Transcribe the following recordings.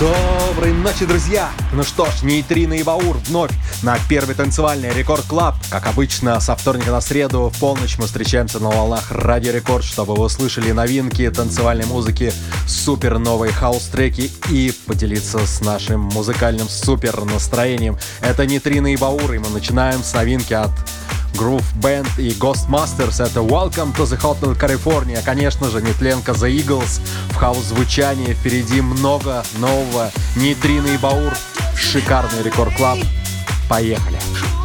Доброй ночи, друзья! Ну что ж, Нейтрино и Баур вновь на первый танцевальный Record Club. Как обычно, со вторника на среду в полночь мы встречаемся на волнах Радио Рекорд, чтобы вы услышали новинки танцевальной музыки, супер новые хаус-треки и поделиться с нашим музыкальным супер настроением. Это Нейтрино и Баур, и мы начинаем с новинки от Groove Band и Ghostmasters. Это Welcome to the Hotel California. Конечно же, нетленка The Eagles в хаус-звучании. Впереди много нового. Нейтрино и Баур. Шикарный Record Club. Поехали. Рекорд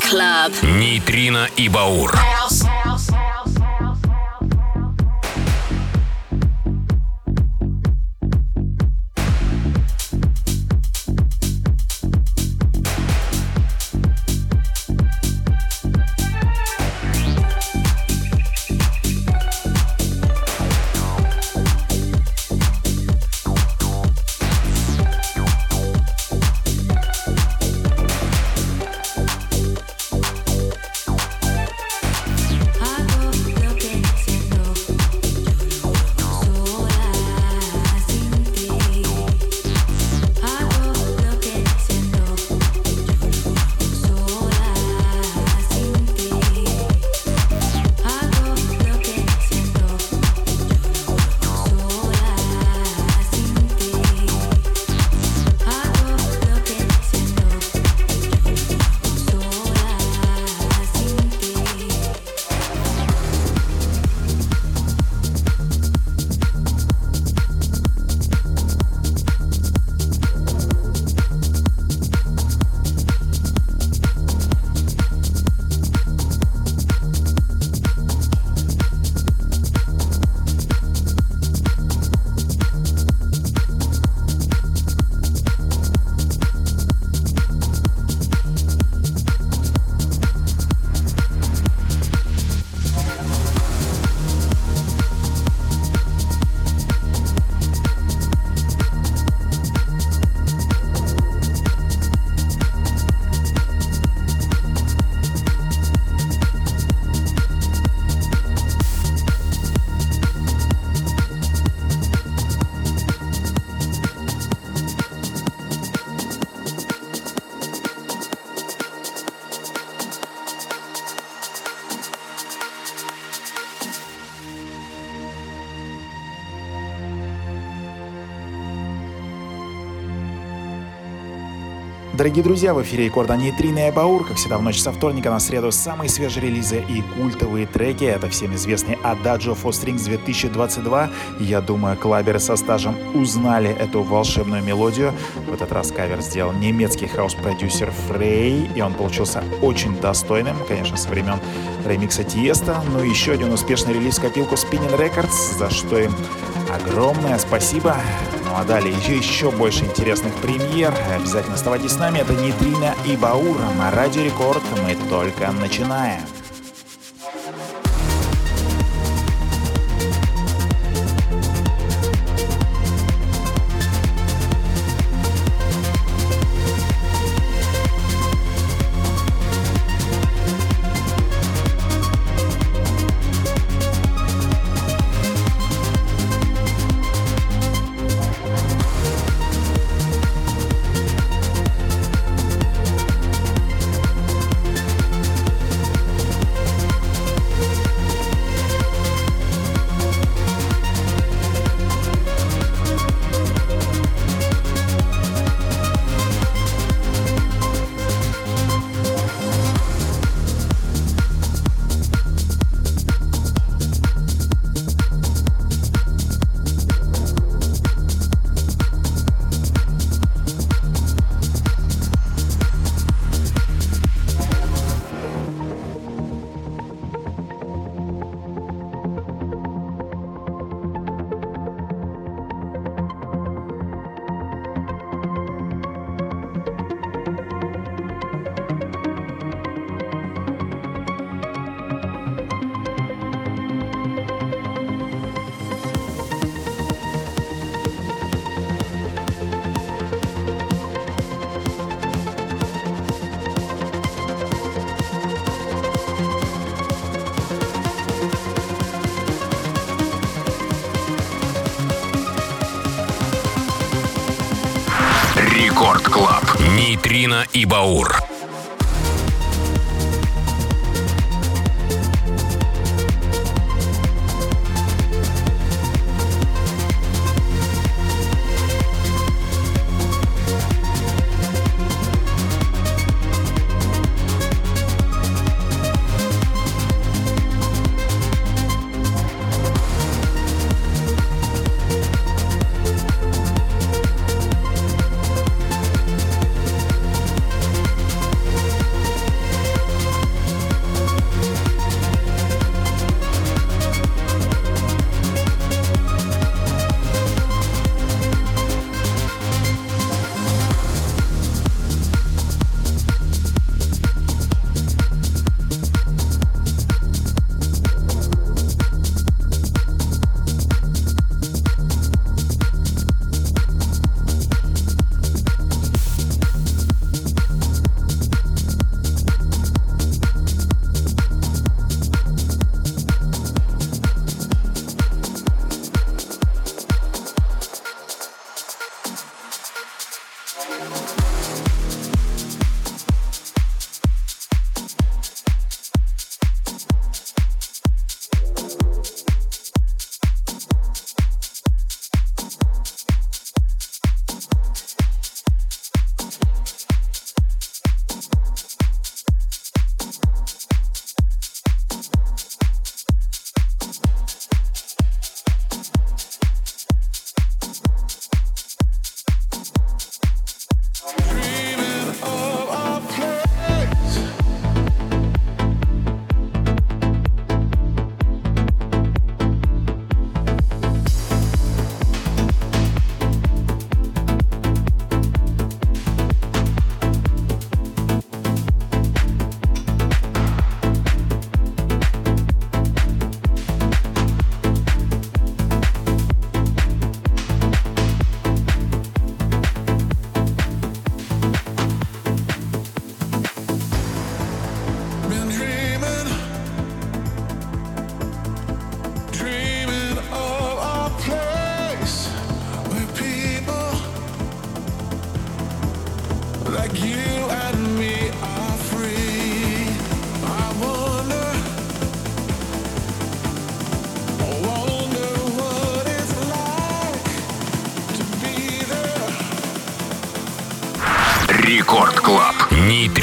Клаб. Нейтрино и Баур. House. Дорогие друзья, в эфире Рекорда Нейтрино и Баур, как всегда в ночь со вторника на среду, самые свежие релизы и культовые треки. Это всем известный Adagio for Strings 2022. Я думаю, клаберы со стажем узнали эту волшебную мелодию. В этот раз кавер сделал немецкий хаус-продюсер Фрей, и он получился очень достойным, конечно, со времен ремикса Тиеста. Ну и еще один успешный релиз в копилку Spinning Records, за что им огромное спасибо. А далее еще, еще больше интересных премьер. Обязательно оставайтесь с нами. Это Нейтрино и Баур на Радио Рекорд. Мы только начинаем. Нейтрино и Баур.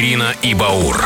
Ирина и Баур.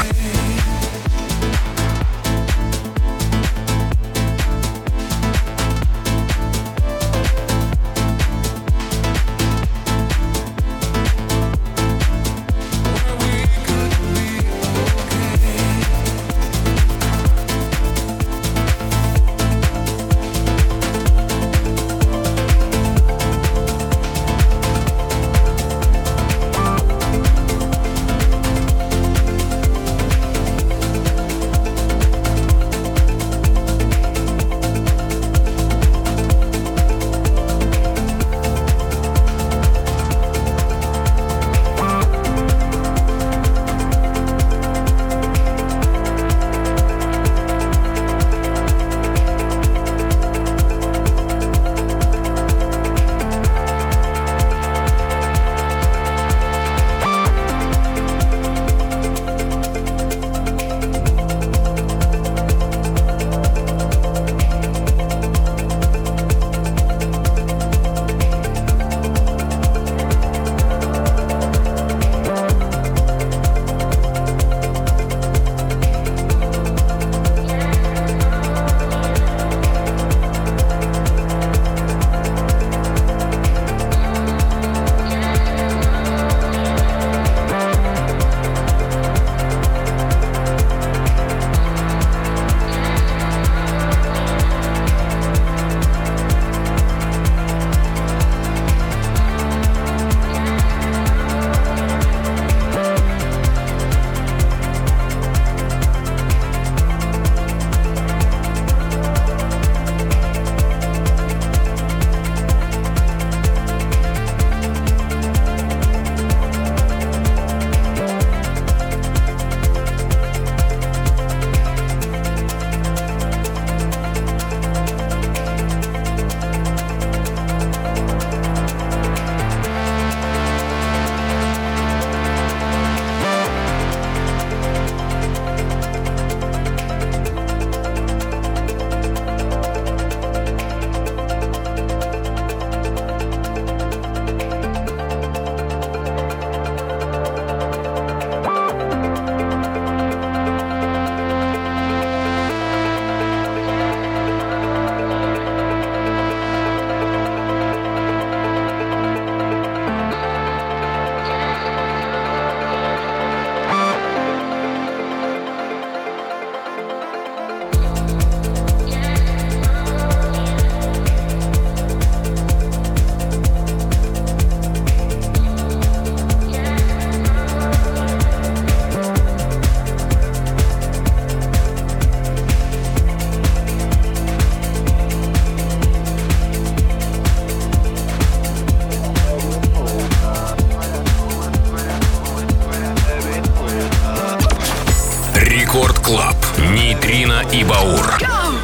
Нейтрино и Баур. hold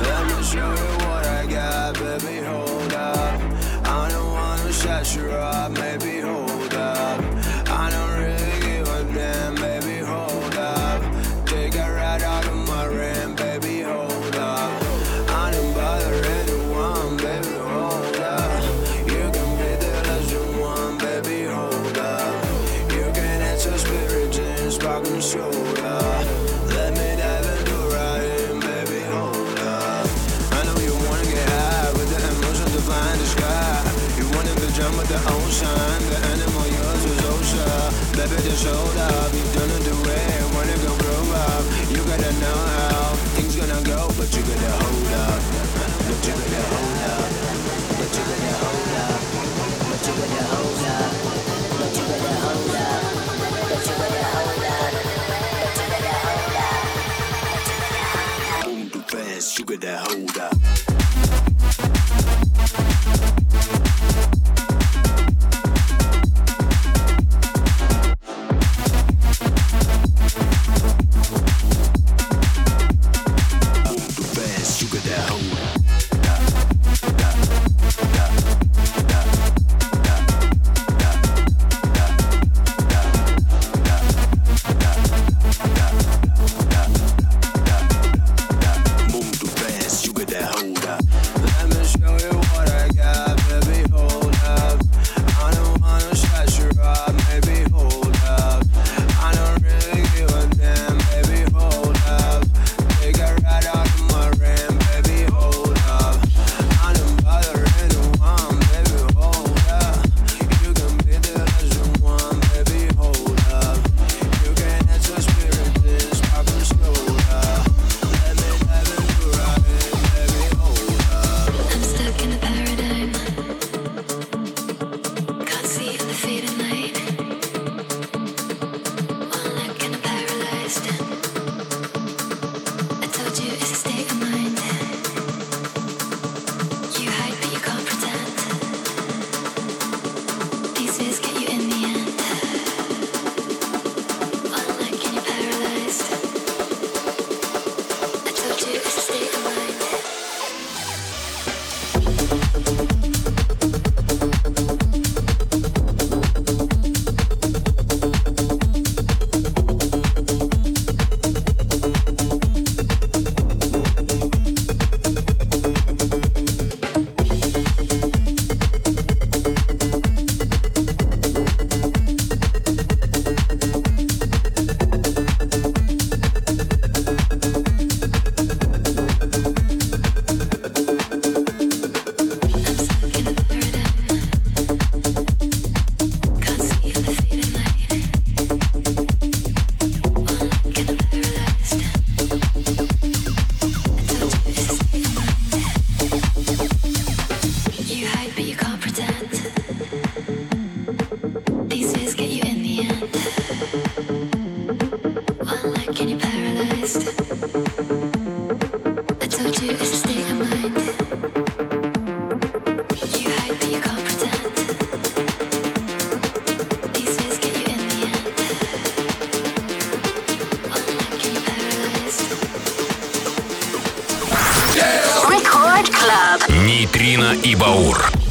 Нейтрино и Баур.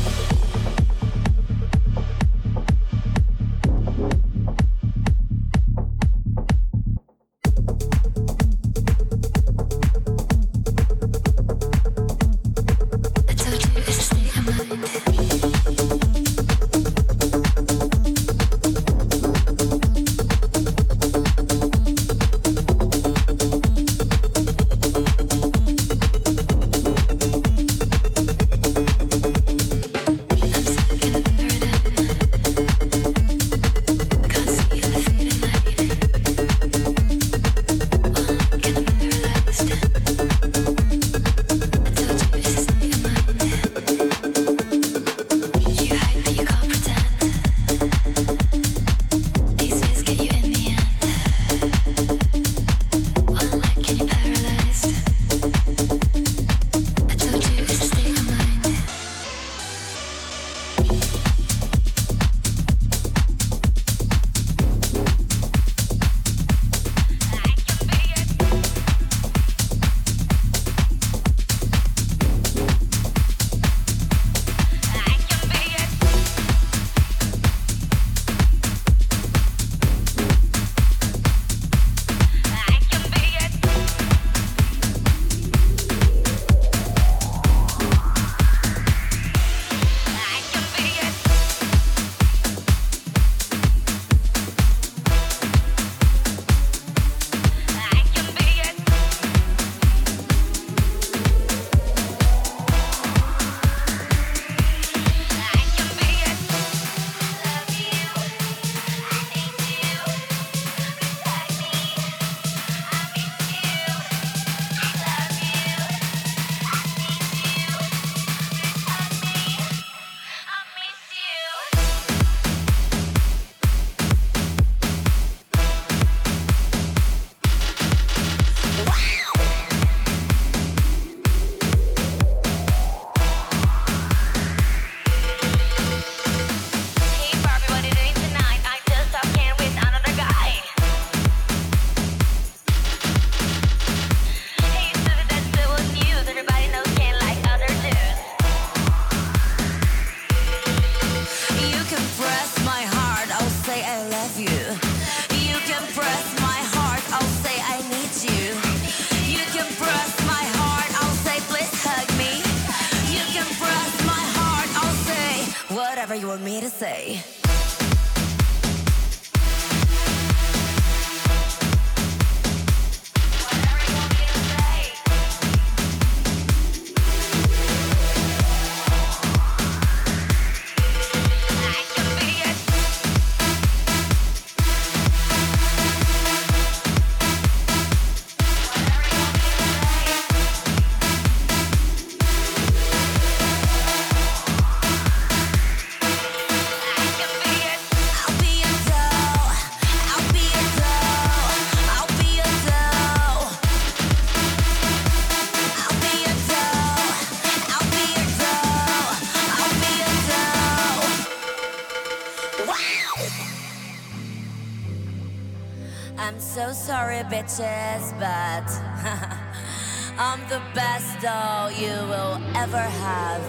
bitches, but I'm the best doll you will ever have.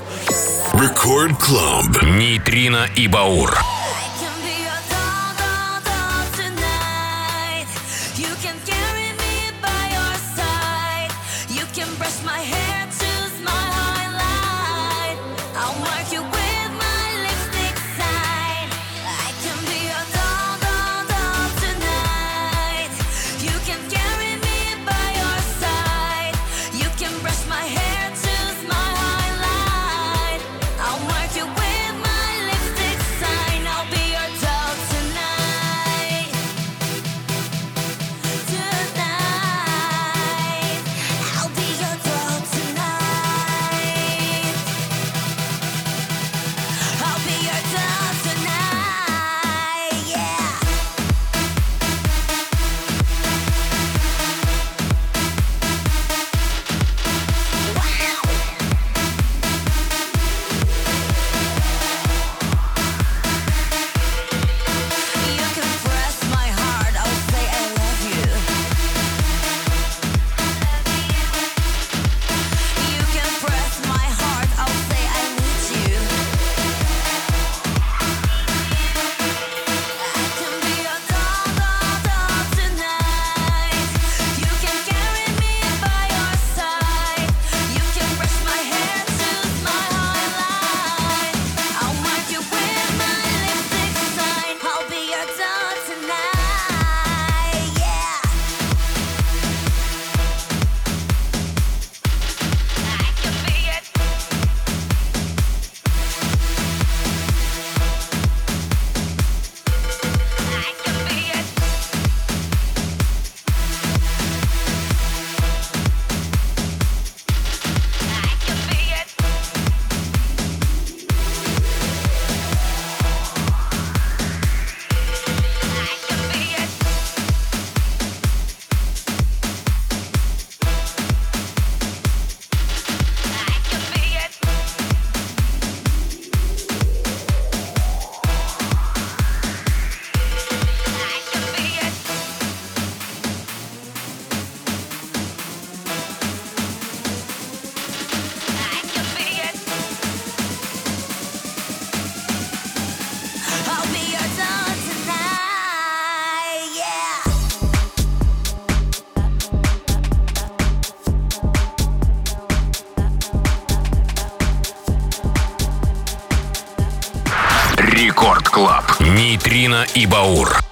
Record Club. Нейтрино и Баур. Логинина и Баур.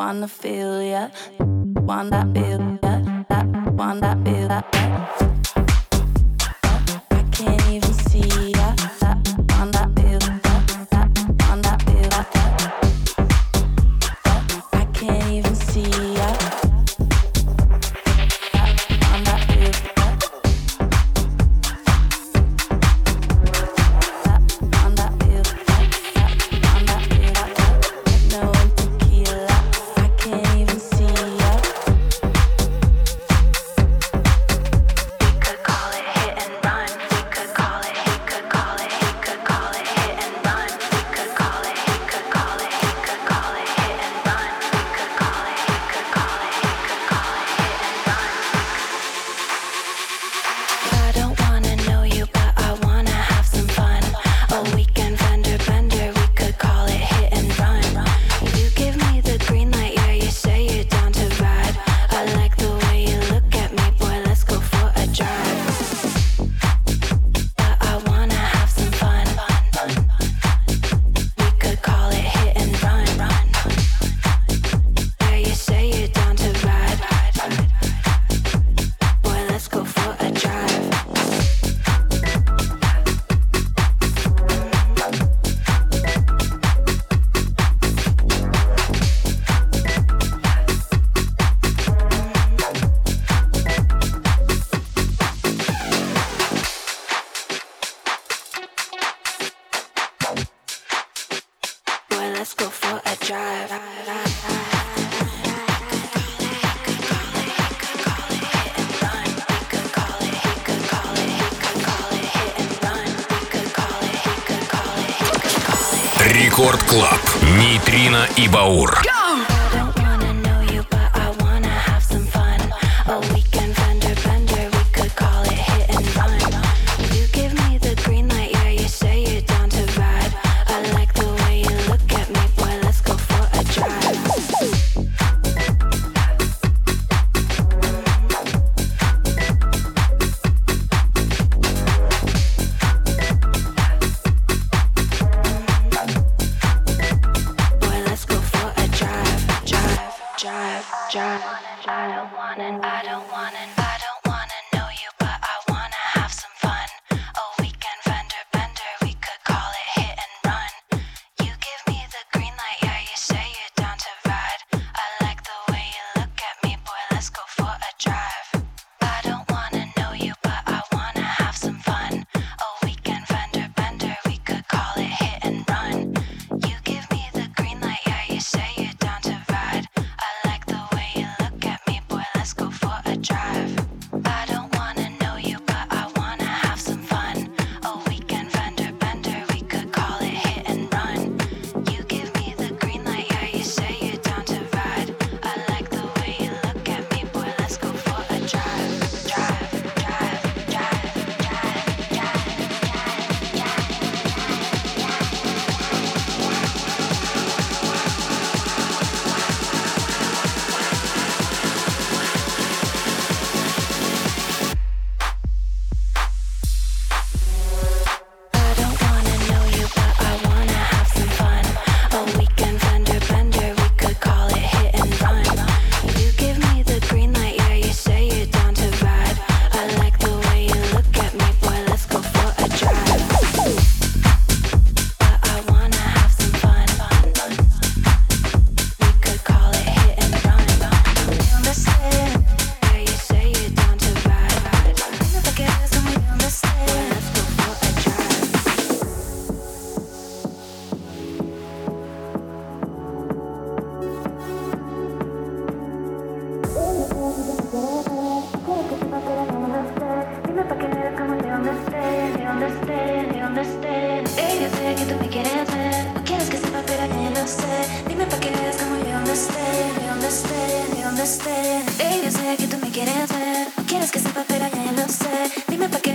wanna feel ya, wanna feel. Лена и Баур. no sé, dime para qué.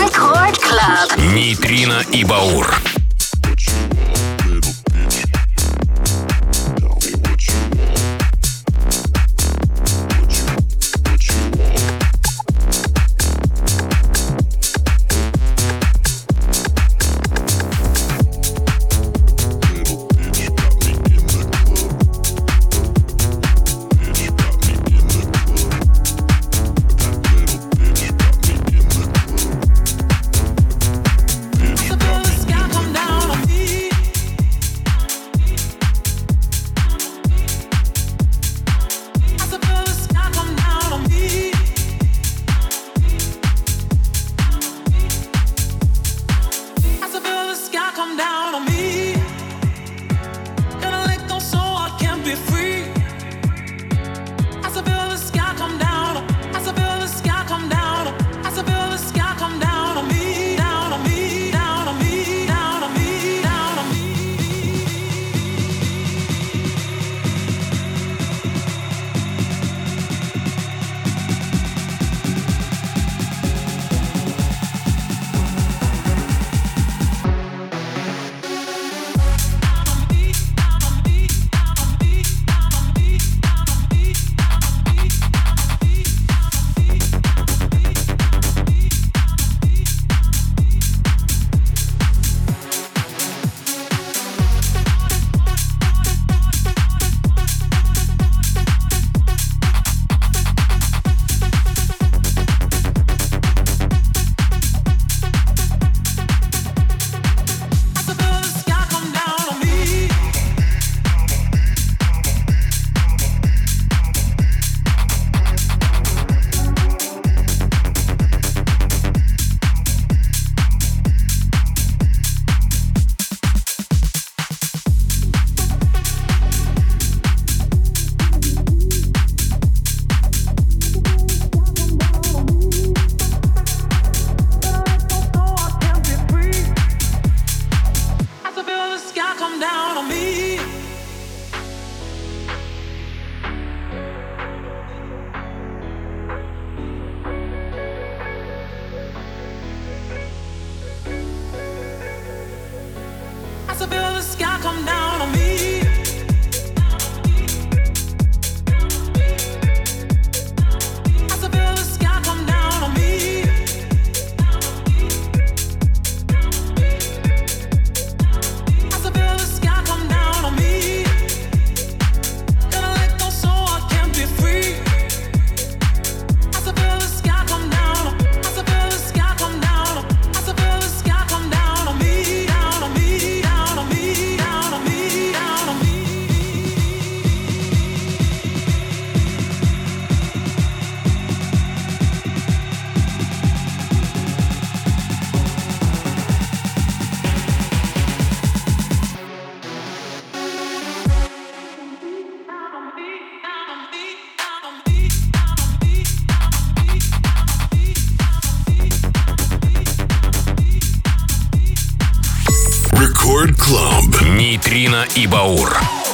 Рекорд Нейтрино и Баур. Нейтрино и Баур.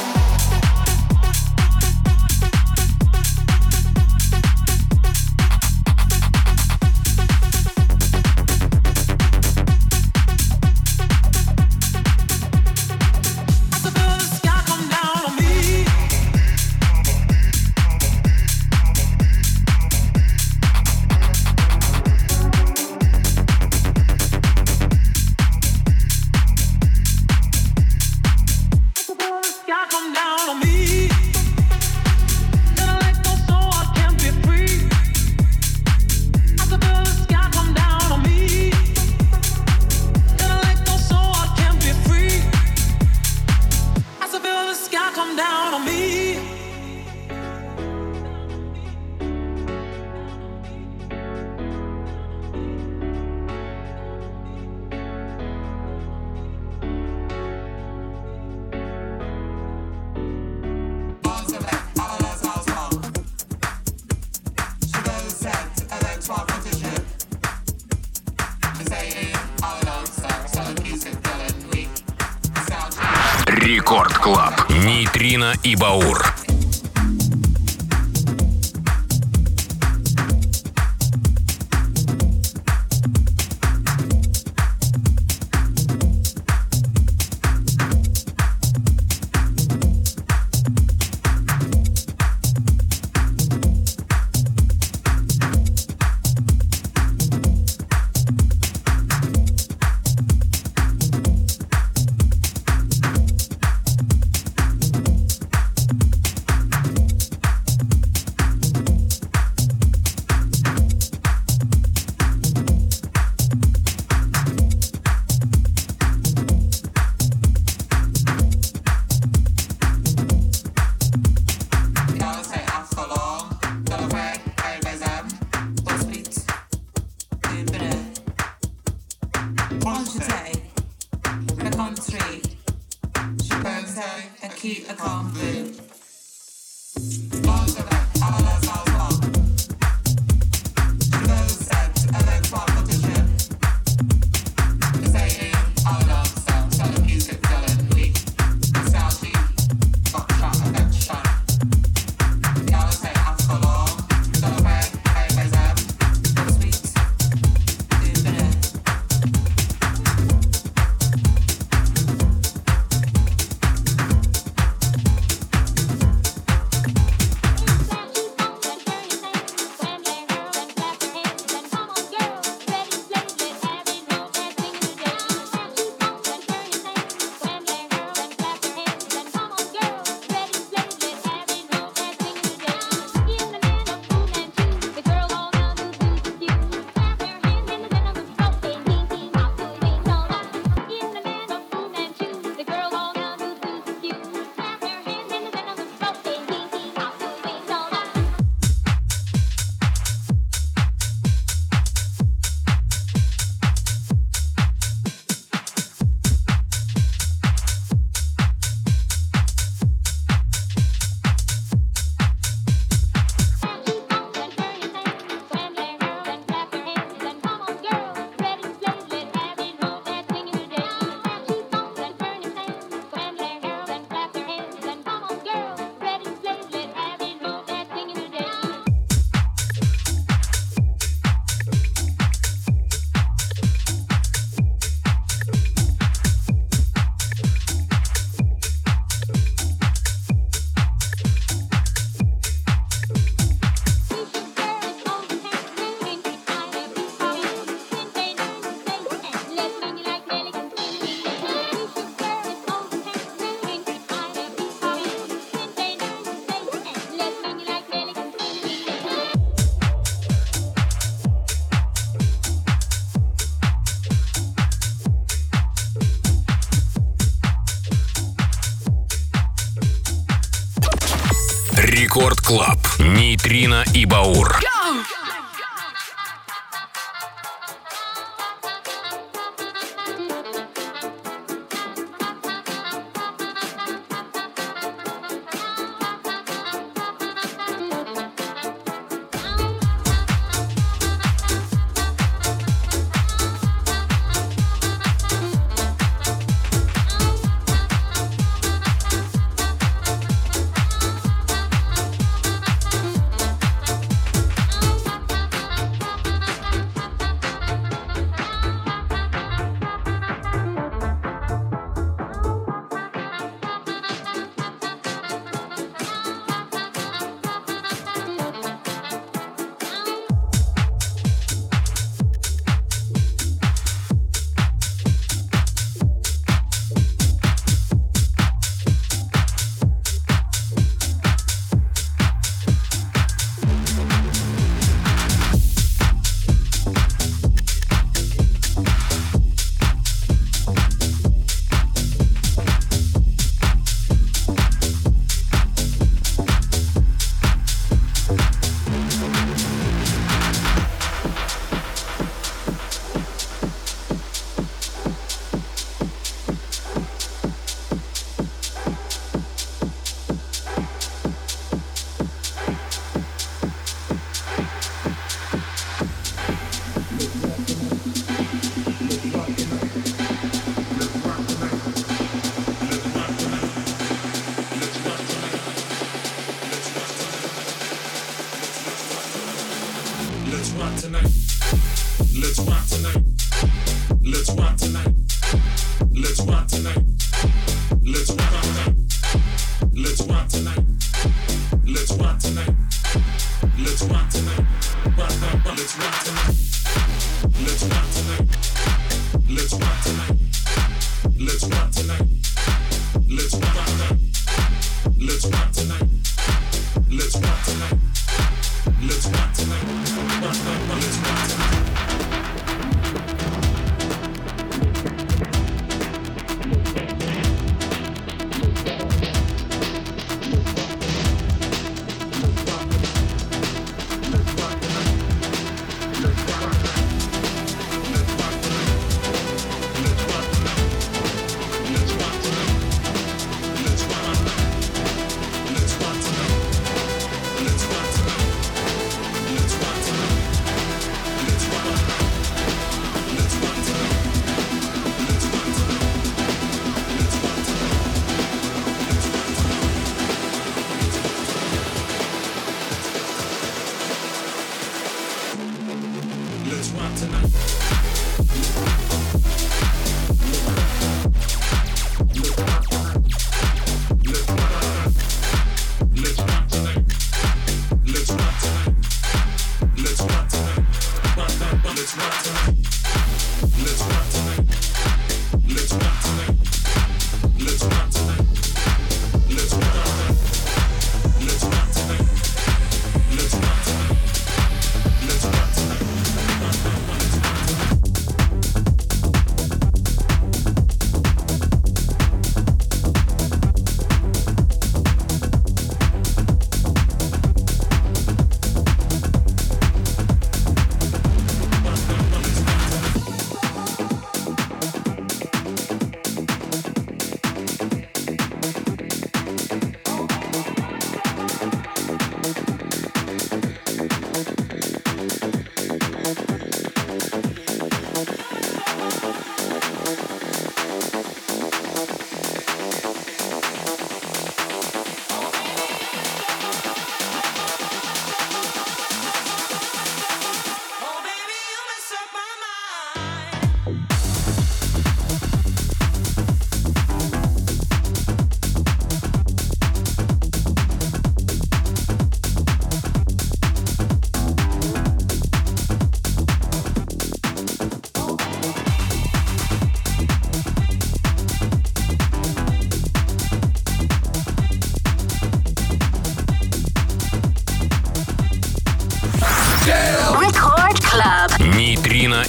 Нейтрино и Баур.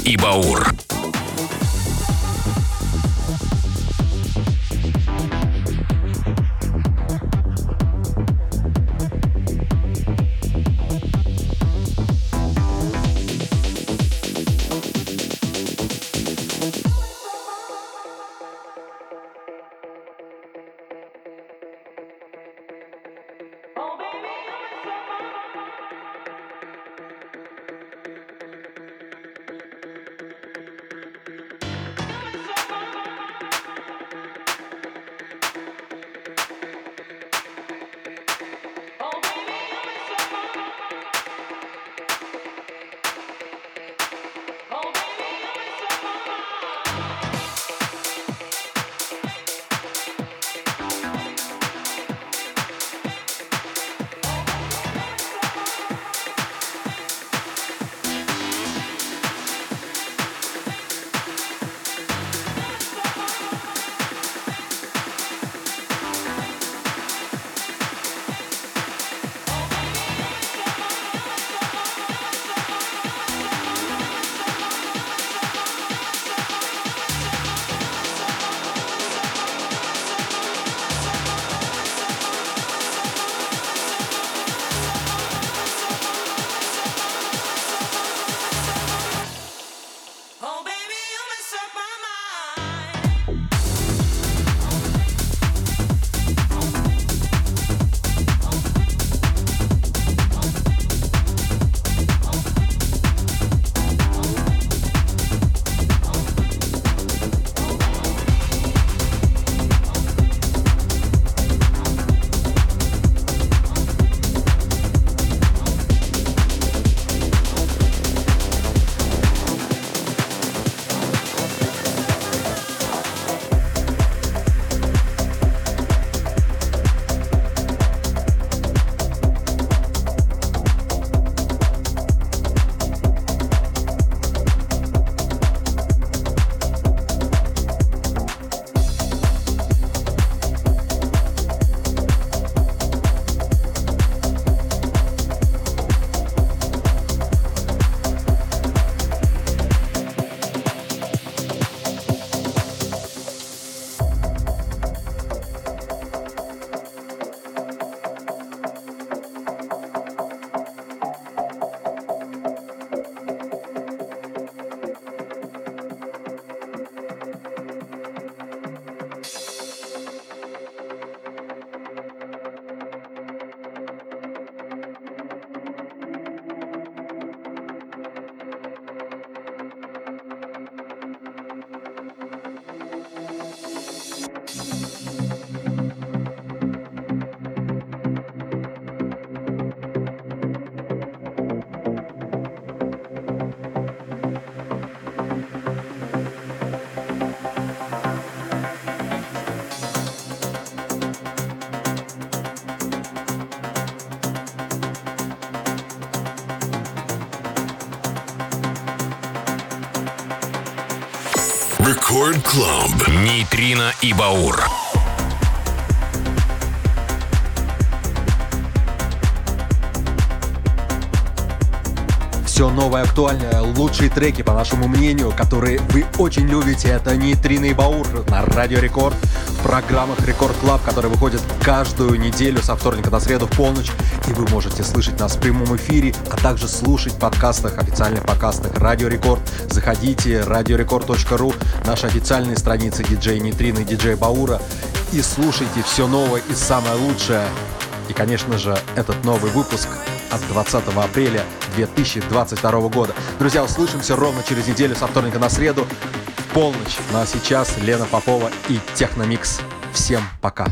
И Баур. Record Club. Нейтрино и Баур. Все новое, актуальное, лучшие треки, по нашему мнению, которые вы очень любите. Это Нейтрино и Баур на Радио Рекорд программах Record Club, которые выходят каждую неделю со вторника на среду в полночь. И вы можете слышать нас в прямом эфире, а также слушать в подкастах, официальных подкастах Радио Рекорд. Заходите, радиорекорд.ру, наши официальные страницы диджей Нейтрино и диджей Баура. И слушайте все новое и самое лучшее. И, конечно же, этот новый выпуск от 20 апреля 2022 года. Друзья, услышимся ровно через неделю со вторника на среду полночь. Ну а сейчас Лена Попова и Техномикс. Всем пока.